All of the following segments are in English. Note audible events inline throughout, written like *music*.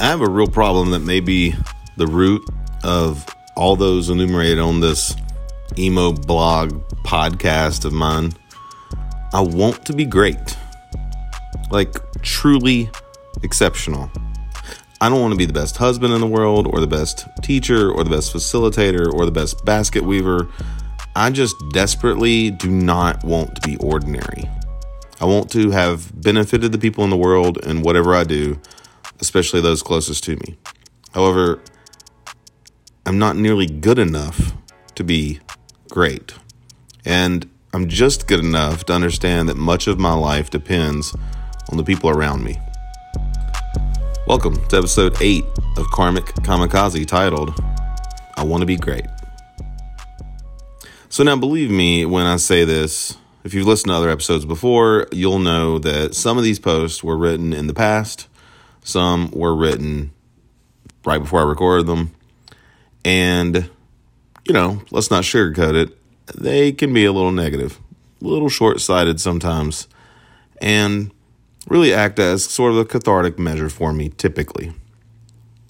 I have a real problem that may be the root of all those enumerated on this emo blog podcast of mine. I want to be great, like truly exceptional. I don't want to be the best husband in the world, or the best teacher, or the best facilitator, or the best basket weaver. I just desperately do not want to be ordinary. I want to have benefited the people in the world in whatever I do, especially those closest to me. However, I'm not nearly good enough to be great. And I'm just good enough to understand that much of my life depends on the people around me. Welcome to episode 8 of Karmic Kamikaze titled, I Want to Be Great. So, now believe me when I say this, if you've listened to other episodes before, you'll know that some of these posts were written in the past, some were written right before I recorded them. And, you know, let's not sugarcoat it, they can be a little negative, a little short sighted sometimes, and really act as sort of a cathartic measure for me typically.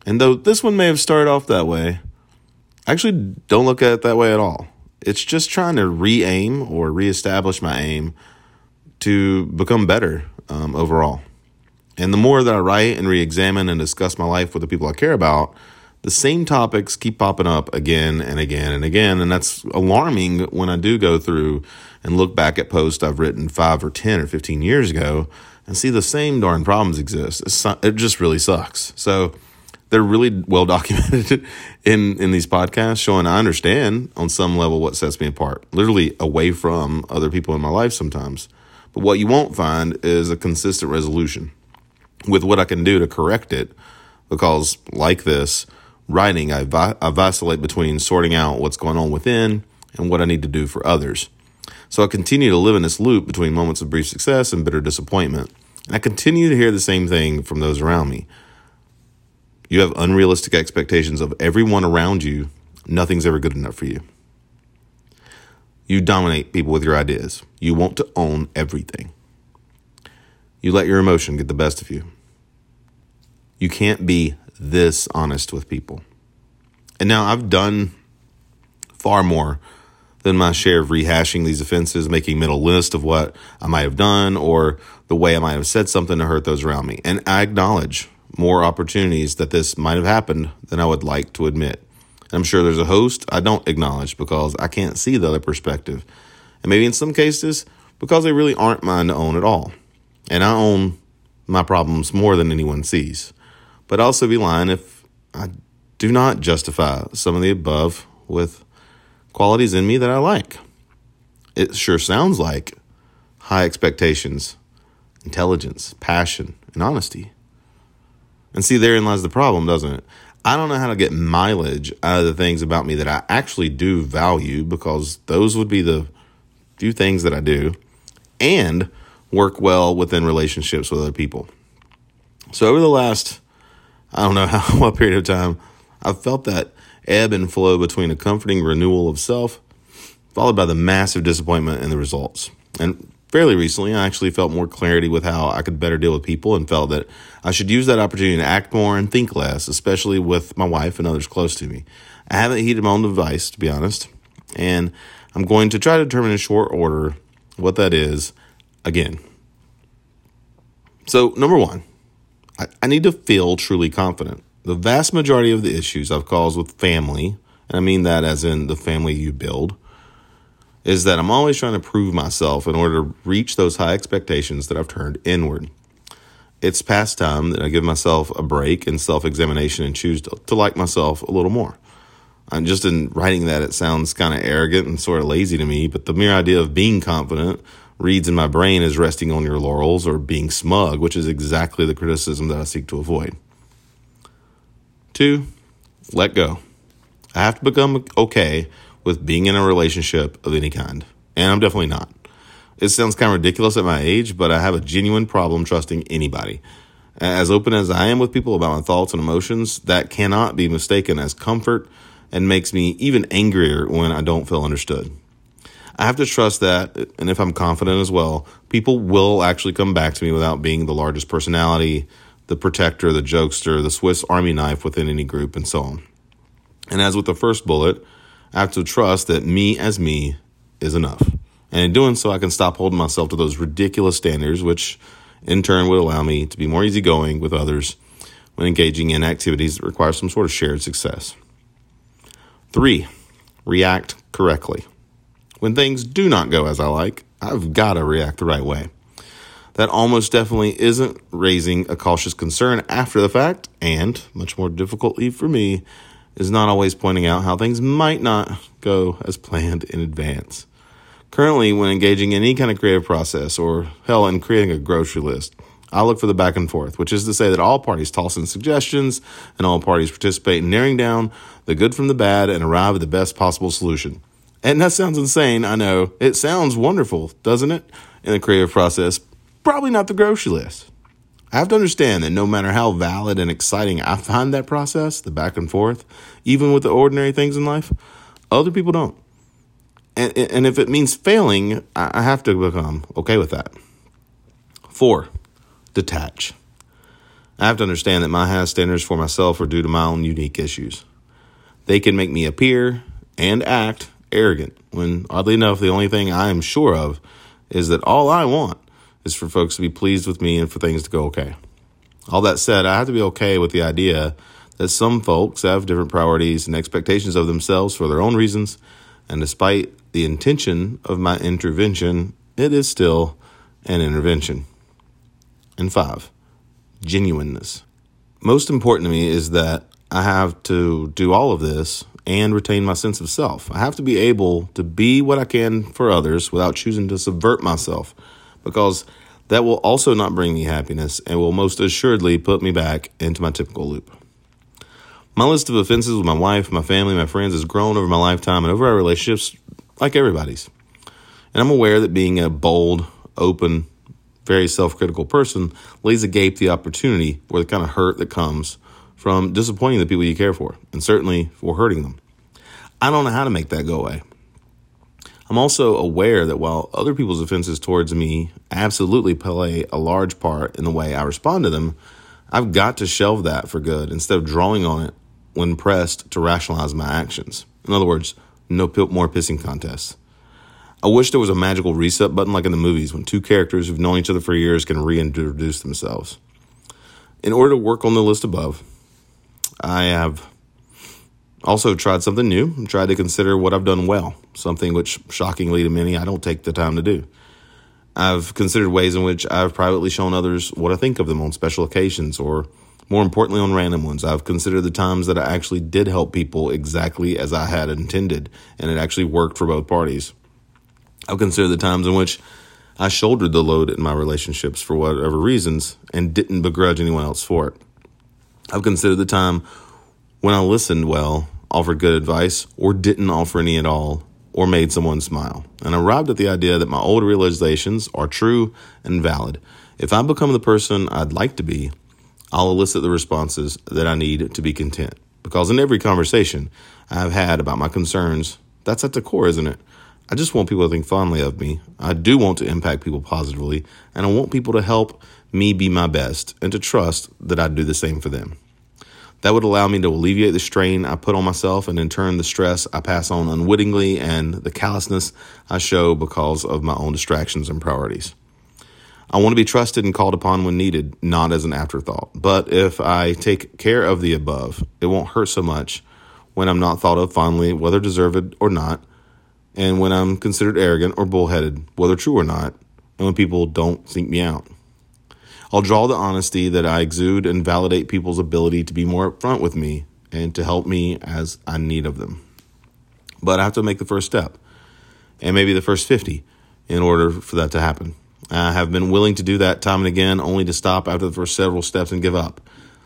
And though this one may have started off that way, I actually don't look at it that way at all. It's just trying to re aim or reestablish my aim to become better um, overall. And the more that I write and re examine and discuss my life with the people I care about, the same topics keep popping up again and again and again. And that's alarming when I do go through and look back at posts I've written five or 10 or 15 years ago and see the same darn problems exist. it just really sucks. So, they're really well *laughs* documented in in these podcasts showing I understand on some level what sets me apart literally away from other people in my life sometimes but what you won't find is a consistent resolution with what I can do to correct it because like this writing I, vi- I vacillate between sorting out what's going on within and what I need to do for others so I continue to live in this loop between moments of brief success and bitter disappointment and I continue to hear the same thing from those around me you have unrealistic expectations of everyone around you, nothing's ever good enough for you. You dominate people with your ideas. You want to own everything. You let your emotion get the best of you. You can't be this honest with people. And now I've done far more than my share of rehashing these offenses, making mental list of what I might have done or the way I might have said something to hurt those around me. And I acknowledge more opportunities that this might have happened than I would like to admit. I'm sure there's a host I don't acknowledge because I can't see the other perspective. And maybe in some cases, because they really aren't mine to own at all. And I own my problems more than anyone sees. But I'd also be lying if I do not justify some of the above with qualities in me that I like. It sure sounds like high expectations, intelligence, passion, and honesty. And see, therein lies the problem, doesn't it? I don't know how to get mileage out of the things about me that I actually do value because those would be the few things that I do and work well within relationships with other people. So over the last, I don't know how *laughs* what period of time, I've felt that ebb and flow between a comforting renewal of self, followed by the massive disappointment in the results. And fairly recently, I actually felt more clarity with how I could better deal with people and felt that I should use that opportunity to act more and think less, especially with my wife and others close to me. I haven't heeded my own advice, to be honest, and I'm going to try to determine in short order what that is again. So, number one, I, I need to feel truly confident. The vast majority of the issues I've caused with family, and I mean that as in the family you build, is that I'm always trying to prove myself in order to reach those high expectations that I've turned inward. It's past time that I give myself a break and self examination and choose to, to, like myself a little more. I'm just in writing that, it sounds kind of arrogant and sort of lazy to me, but the mere idea of being confident reads in my brain as resting on your laurels or being smug, which is exactly the criticism that I seek to avoid. Two, let go. I have to become okay with being in a relationship of any kind. And I'm definitely not. It sounds kind of ridiculous at my age, but I have a genuine problem trusting anybody. As open as I am with people about my thoughts and emotions, that cannot be mistaken as comfort and makes me even angrier when I don't feel understood. I have to trust that, and if I'm confident as well, people will actually come back to me without being the largest personality, the protector, the jokester, the Swiss army knife within any group, and so on. And as with the first bullet, I have to trust that me as me is enough. And in doing so, I can stop holding myself to those ridiculous standards, which in turn would allow me to be more easygoing with others when engaging in activities that require some sort of shared success. Three, react correctly. When things do not go as I like, I've got to react the right way. That almost definitely isn't raising a cautious concern after the fact, and much more difficultly for me, is not always pointing out how things might not go as planned in advance. Currently, when engaging in any kind of creative process, or hell, in creating a grocery list, I look for the back and forth, which is to say that all parties toss in suggestions and all parties participate in narrowing down the good from the bad and arrive at the best possible solution. And that sounds insane, I know. It sounds wonderful, doesn't it? In the creative process, probably not the grocery list. I have to understand that no matter how valid and exciting I find that process, the back and forth, even with the ordinary things in life, other people don't. And, and if it means failing, I have to become okay with that. Four, detach. I have to understand that my high standards for myself are due to my own unique issues. They can make me appear and act arrogant when, oddly enough, the only thing I am sure of is that all I want is for folks to be pleased with me and for things to go okay. All that said, I have to be okay with the idea that some folks have different priorities and expectations of themselves for their own reasons, and despite the intention of my intervention, it is still an intervention. And five, genuineness. Most important to me is that I have to do all of this and retain my sense of self. I have to be able to be what I can for others without choosing to subvert myself because that will also not bring me happiness and will most assuredly put me back into my typical loop. My list of offenses with my wife, my family, my friends has grown over my lifetime and over our relationships like everybody's. And I'm aware that being a bold, open, very self critical person lays agape the opportunity or the kind of hurt that comes from disappointing the people you care for, and certainly for hurting them. I don't know how to make that go away. I'm also aware that while other people's offenses towards me absolutely play a large part in the way I respond to them, I've got to shelve that for good instead of drawing on it when pressed to rationalize my actions. In other words, no more pissing contests. I wish there was a magical reset button like in the movies when two characters who've known each other for years can reintroduce themselves. In order to work on the list above, I have also, tried something new, tried to consider what I've done well, something which, shockingly to many, I don't take the time to do. I've considered ways in which I've privately shown others what I think of them on special occasions, or more importantly, on random ones. I've considered the times that I actually did help people exactly as I had intended, and it actually worked for both parties. I've considered the times in which I shouldered the load in my relationships for whatever reasons and didn't begrudge anyone else for it. I've considered the time when I listened well, offered good advice, or didn't offer any at all, or made someone smile, and arrived at the idea that my old realizations are true and valid. If I become the person I'd like to be, I'll elicit the responses that I need to be content. Because in every conversation I've had about my concerns, that's at the core, isn't it? I just want people to think fondly of me. I do want to impact people positively, and I want people to help me be my best and to trust that I'd do the same for them. That would allow me to alleviate the strain I put on myself and in turn the stress I pass on unwittingly and the callousness I show because of my own distractions and priorities. I want to be trusted and called upon when needed, not as an afterthought. But if I take care of the above, it won't hurt so much when I'm not thought of fondly, whether deserved or not, and when I'm considered arrogant or bullheaded, whether true or not, and when people don't seek me out. I'll draw the honesty that I exude and validate people's ability to be more upfront with me and to help me as I need of them. But I have to make the first step and maybe the first 50 in order for that to happen. I have been willing to do that time and again, only to stop after the first several steps and give up.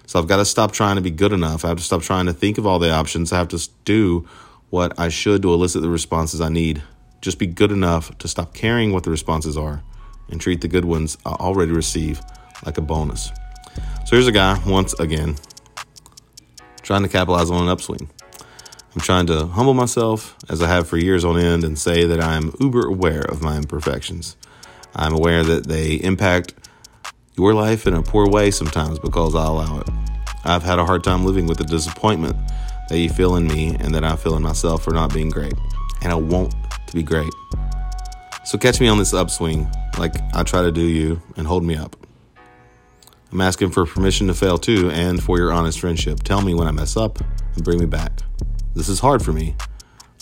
So I've got to stop trying to be good enough. I have to stop trying to think of all the options. I have to do what I should to elicit the responses I need. Just be good enough to stop caring what the responses are and treat the good ones I already receive like a bonus. So here's a guy, once again, trying to capitalize on an upswing. I'm trying to humble myself, as I have for years on end, and say that I'm uber aware of my imperfections. I'm aware that they impact your life in a poor way sometimes because I allow it. I've had a hard time living with the disappointment that you feel in me and that I feel in myself for not being great. And I want to be great. So catch me on this upswing like I try to do you and hold me up. I'm asking for permission to fail too and for your honest friendship. Tell me when I mess up and bring me back. This is hard for me.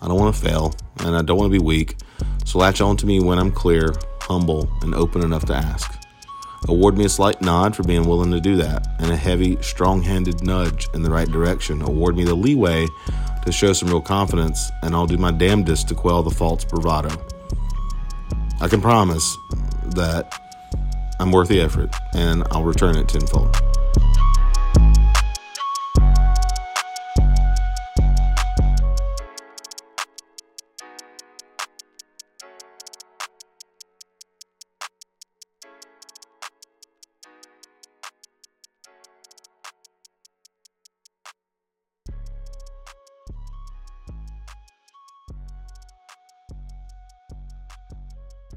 I don't want to fail and I don't want to be weak. So latch on to me when I'm clear, humble, and open enough to ask. Award me a slight nod for being willing to do that, and a heavy, strong handed nudge in the right direction. Award me the leeway to show some real confidence, and I'll do my damnedest to quell the false bravado. I can promise that I'm worth the effort, and I'll return it tenfold.